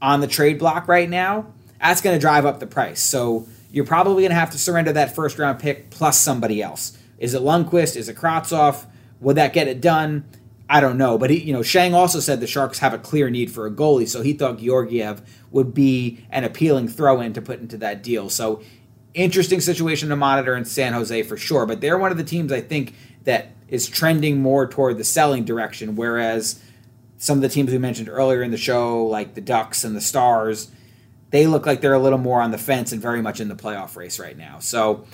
on the trade block right now, that's going to drive up the price. So you're probably going to have to surrender that first round pick plus somebody else. Is it Lundkvist? Is it Kravtsov? Would that get it done? I don't know, but he, you know, Sheng also said the Sharks have a clear need for a goalie, so he thought Georgiev would be an appealing throw-in to put into that deal. So, interesting situation to monitor in San Jose for sure. But they're one of the teams I think that is trending more toward the selling direction, whereas some of the teams we mentioned earlier in the show, like the Ducks and the Stars, they look like they're a little more on the fence and very much in the playoff race right now. So.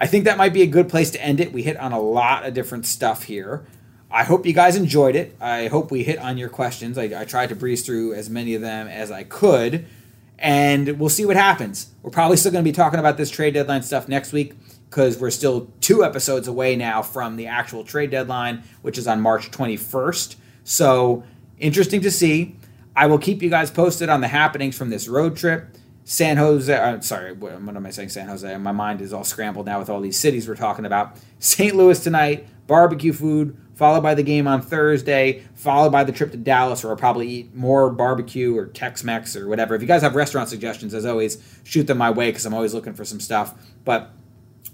I think that might be a good place to end it. We hit on a lot of different stuff here. I hope you guys enjoyed it. I hope we hit on your questions. I, I, tried to breeze through as many of them as I could, and we'll see what happens. We're probably still going to be talking about this trade deadline stuff next week because we're still two episodes away now from the actual trade deadline, which is on March 21st. So, interesting to see. I will keep you guys posted on the happenings from this road trip. San Jose, uh, sorry, what am I saying? San Jose. My mind is all scrambled now with all these cities we're talking about. St. Louis tonight, barbecue food, followed by the game on Thursday, followed by the trip to Dallas, where I'll probably eat more barbecue or Tex Mex or whatever. If you guys have restaurant suggestions, as always, shoot them my way because I'm always looking for some stuff. But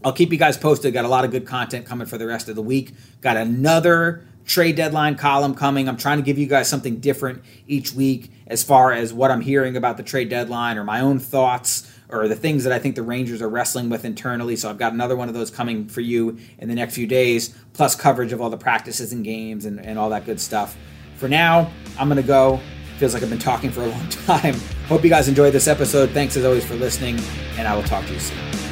I'll keep you guys posted. Got a lot of good content coming for the rest of the week. Got another trade deadline column coming. I'm trying to give you guys something different each week as far as what I'm hearing about the trade deadline or my own thoughts or the things that I think the Rangers are wrestling with internally. So I've got another one of those coming for you in the next few days, plus coverage of all the practices and games and, and all that good stuff. For now, I'm going to go. Feels like I've been talking for a long time. Hope you guys enjoyed this episode. Thanks as always for listening, and I will talk to you soon.